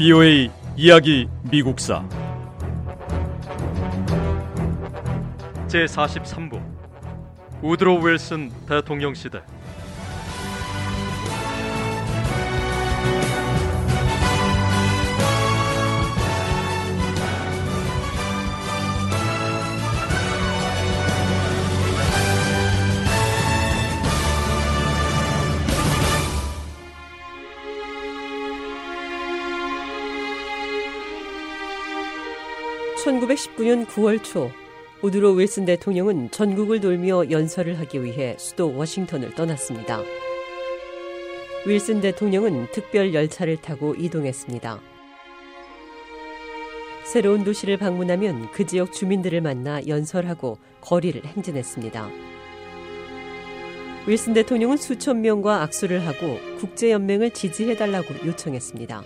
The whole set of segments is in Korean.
BOA 이야기 미국사. 제43부. 우드로 윌슨 대통령 시대 (1919년 9월) 초 우드로 윌슨 대통령은 전국을 돌며 연설을 하기 위해 수도 워싱턴을 떠났습니다. 윌슨 대통령은 특별 열차를 타고 이동했습니다. 새로운 도시를 방문하면 그 지역 주민들을 만나 연설하고 거리를 행진했습니다. 윌슨 대통령은 수천 명과 악수를 하고 국제연맹을 지지해달라고 요청했습니다.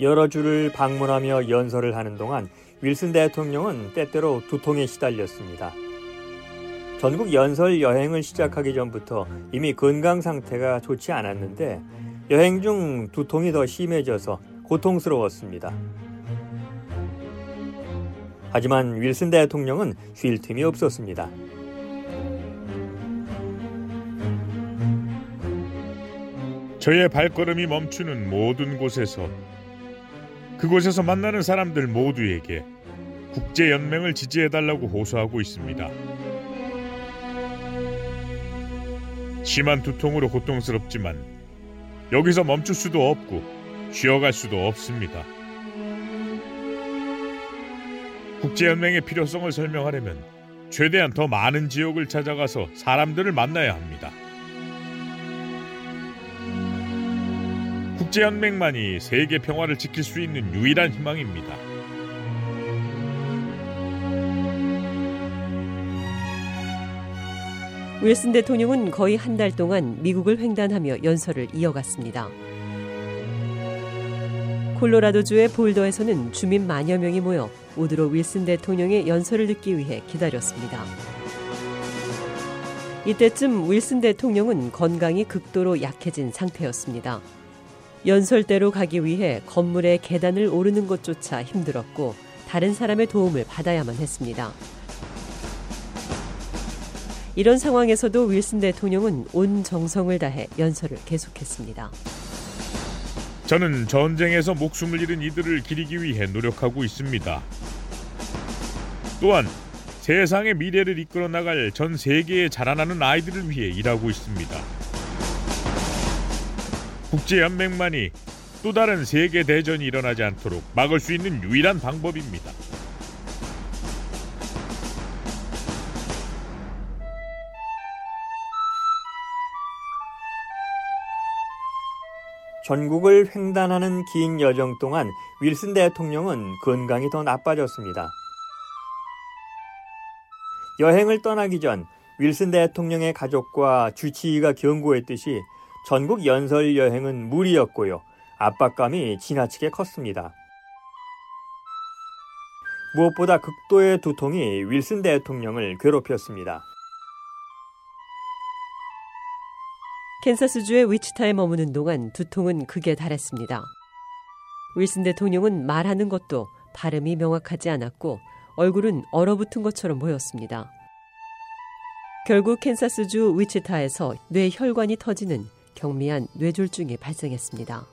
여러 주를 방문하며 연설을 하는 동안 윌슨 대통령은 때때로 두통에 시달렸습니다. 전국 연설 여행을 시작하기 전부터 이미 건강 상태가 좋지 않았는데 여행 중 두통이 더 심해져서 고통스러웠습니다. 하지만 윌슨 대통령은 쉴 틈이 없었습니다. 저의 발걸음이 멈추는 모든 곳에서 그곳에서 만나는 사람들 모두에게 국제연맹을 지지해달라고 호소하고 있습니다. 심한 두통으로 고통스럽지만 여기서 멈출 수도 없고 쉬어갈 수도 없습니다. 국제연맹의 필요성을 설명하려면 최대한 더 많은 지역을 찾아가서 사람들을 만나야 합니다. 국제 연맹만이 세계 평화를 지킬 수 있는 유일한 희망입니다. 윌슨 대통령은 거의 한 달 동안 미국을 횡단하며 연설을 이어갔습니다. 콜로라도주의 볼더에서는 주민 만여 명이 모여 우드로 윌슨 대통령의 연설을 듣기 위해 기다렸습니다. 이때쯤 윌슨 대통령은 건강이 극도로 약해진 상태였습니다. 연설대로 가기 위해 건물의 계단을 오르는 것조차 힘들었고 다른 사람의 도움을 받아야만 했습니다. 이런 상황에서도 윌슨 대통령은 온 정성을 다해 연설을 계속했습니다. 저는 전쟁에서 목숨을 잃은 이들을 기리기 위해 노력하고 있습니다. 또한 세상의 미래를 이끌어 나갈 전 세계에 자라나는 아이들을 위해 일하고 있습니다. 국제연맹만이 또 다른 세계 대전이 일어나지 않도록 막을 수 있는 유일한 방법입니다. 전국을 횡단하는 긴 여정 동안 윌슨 대통령은 건강이 더 나빠졌습니다. 여행을 떠나기 전 윌슨 대통령의 가족과 주치의가 경고했듯이 전국 연설 여행은 무리였고요. 압박감이 지나치게 컸습니다. 무엇보다 극도의 두통이 윌슨 대통령을 괴롭혔습니다. 캔사스주의 위치타에 머무는 동안 두통은 극에 달했습니다. 윌슨 대통령은 말하는 것도 발음이 명확하지 않았고 얼굴은 얼어붙은 것처럼 보였습니다. 결국 캔사스주 위치타에서 뇌 혈관이 터지는 경미한 뇌졸중이 발생했습니다.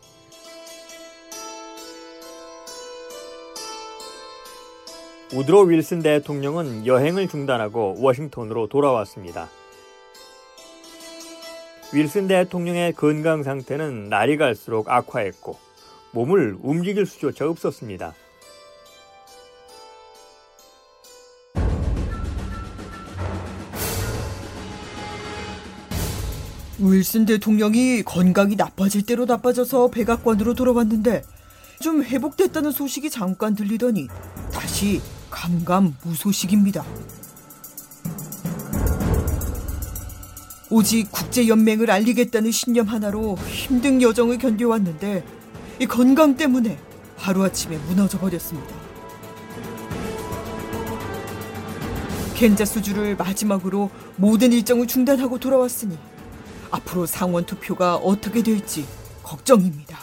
우드로 윌슨 대통령은 여행을 중단하고 워싱턴으로 돌아왔습니다. 윌슨 대통령의 건강 상태는 날이 갈수록 악화했고 몸을 움직일 수조차 없었습니다. 윌슨 대통령이 건강이 나빠질 대로 나빠져서 백악관으로 돌아왔는데 좀 회복됐다는 소식이 잠깐 들리더니 다시 감감무소식입니다. 오직 국제연맹을 알리겠다는 신념 하나로 힘든 여정을 견뎌왔는데 이 건강 때문에 하루아침에 무너져 버렸습니다. 겐자 수주를 마지막으로 모든 일정을 중단하고 돌아왔으니 앞으로 상원 투표가 어떻게 될지 걱정입니다.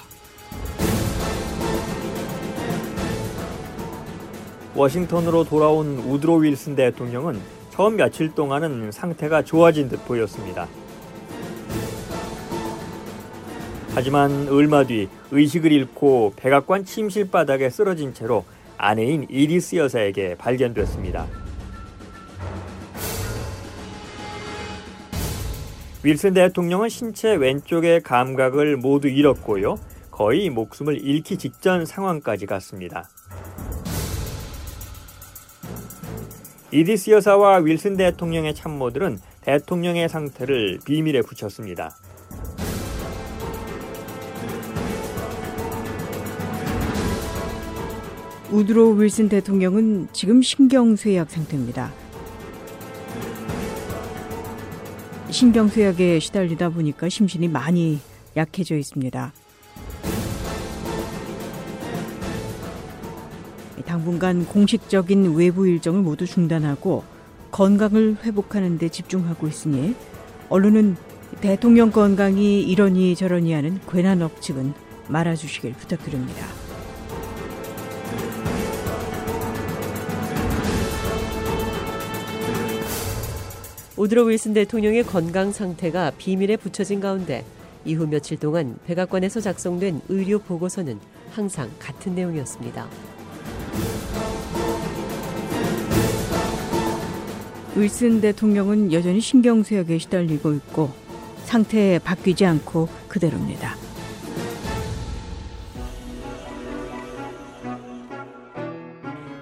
워싱턴으로 돌아온 우드로 윌슨 대통령은 처음 며칠 동안은 상태가 좋아진 듯 보였습니다. 하지만 얼마 뒤 의식을 잃고 백악관 침실 바닥에 쓰러진 채로 아내인 이리스 여사에게 발견됐습니다. 윌슨 대통령은 신체 왼쪽의 감각을 모두 잃었고요. 거의 목숨을 잃기 직전 상황까지 갔습니다. 이디스 여사와 윌슨 대통령의 참모들은 대통령의 상태를 비밀에 붙였습니다. 우드로 윌슨 대통령은 지금 신경쇠약 상태입니다. 신경쇠약에 시달리다 보니까 심신이 많이 약해져 있습니다. 당분간 공식적인 외부 일정을 모두 중단하고 건강을 회복하는 데 집중하고 있으니 언론은 대통령 건강이 이러니 저러니 하는 괜한 억측은 말아주시길 부탁드립니다. 우드로 윌슨 대통령의 건강 상태가 비밀에 붙여진 가운데 이후 며칠 동안 백악관에서 작성된 의료 보고서는 항상 같은 내용이었습니다. 윌슨 대통령은 여전히 신경쇠약에 시달리고 있고 상태 바뀌지 않고 그대로입니다.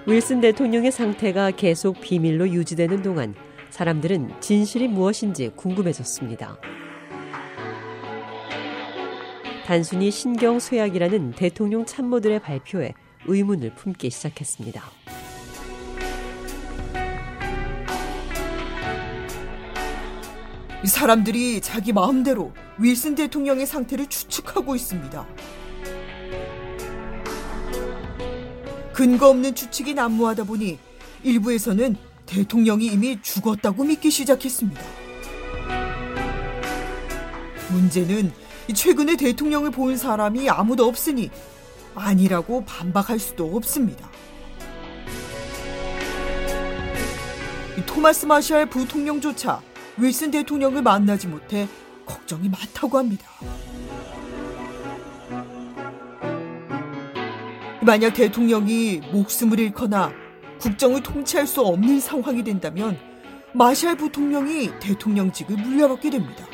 윌슨 대통령의 상태가 계속 비밀로 유지되는 동안 사람들은 진실이 무엇인지 궁금해졌습니다. 단순히 신경 쇠약이라는 대통령 참모들의 발표에 의문을 품기 시작했습니다. 사람들이 자기 마음대로 윌슨 대통령의 상태를 추측하고 있습니다. 근거 없는 추측이 난무하다 보니 일부에서는 대통령이 이미 죽었다고 믿기 시작했습니다. 문제는 최근에 대통령을 본 사람이 아무도 없으니 아니라고 반박할 수도 없습니다. 토마스 마샬 부통령조차 윌슨 대통령을 만나지 못해 걱정이 많다고 합니다. 만약 대통령이 목숨을 잃거나 국정을 통치할 수 없는 상황이 된다면 마샬 부통령이 대통령직을 물려받게 됩니다.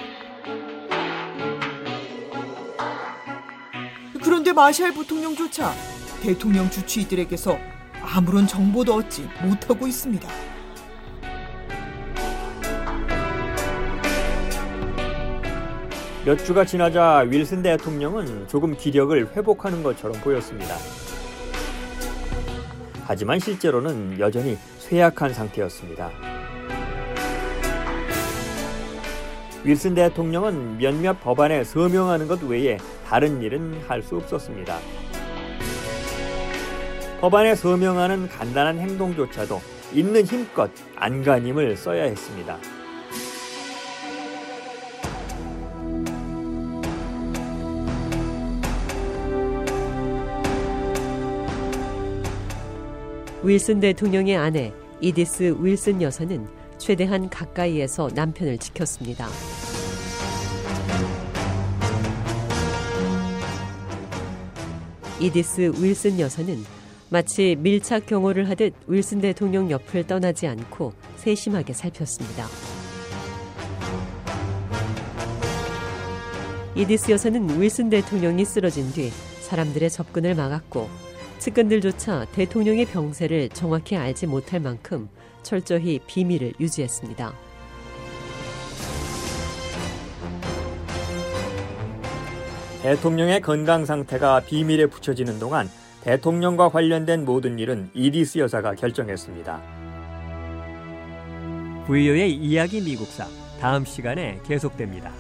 그런데 마샬 부통령조차 대통령 주치의들에게서 아무런 정보도 얻지 못하고 있습니다. 몇 주가 지나자 윌슨 대통령은 조금 기력을 회복하는 것처럼 보였습니다. 하지만 실제로는 여전히 쇠약한 상태였습니다. 윌슨 대통령은 몇몇 법안에 서명하는 것 외에 다른 일은 할 수 없었습니다. 법안에 서명하는 간단한 행동조차도 있는 힘껏 안간힘을 써야 했습니다. 윌슨 대통령의 아내 이디스 윌슨 여사는 최대한 가까이에서 남편을 지켰습니다. 이디스 윌슨 여사는 마치 밀착 경호를 하듯 윌슨 대통령 옆을 떠나지 않고 세심하게 살폈습니다. 이디스 여사는 윌슨 대통령이 쓰러진 뒤 사람들의 접근을 막았고 측근들조차 대통령의 병세를 정확히 알지 못할 만큼 철저히 비밀을 유지했습니다. 대통령의 건강 상태가 비밀에 붙여지는 동안 대통령과 관련된 모든 일은 이디스 여사가 결정했습니다. 부이오의 이야기 미국사 다음 시간에 계속됩니다.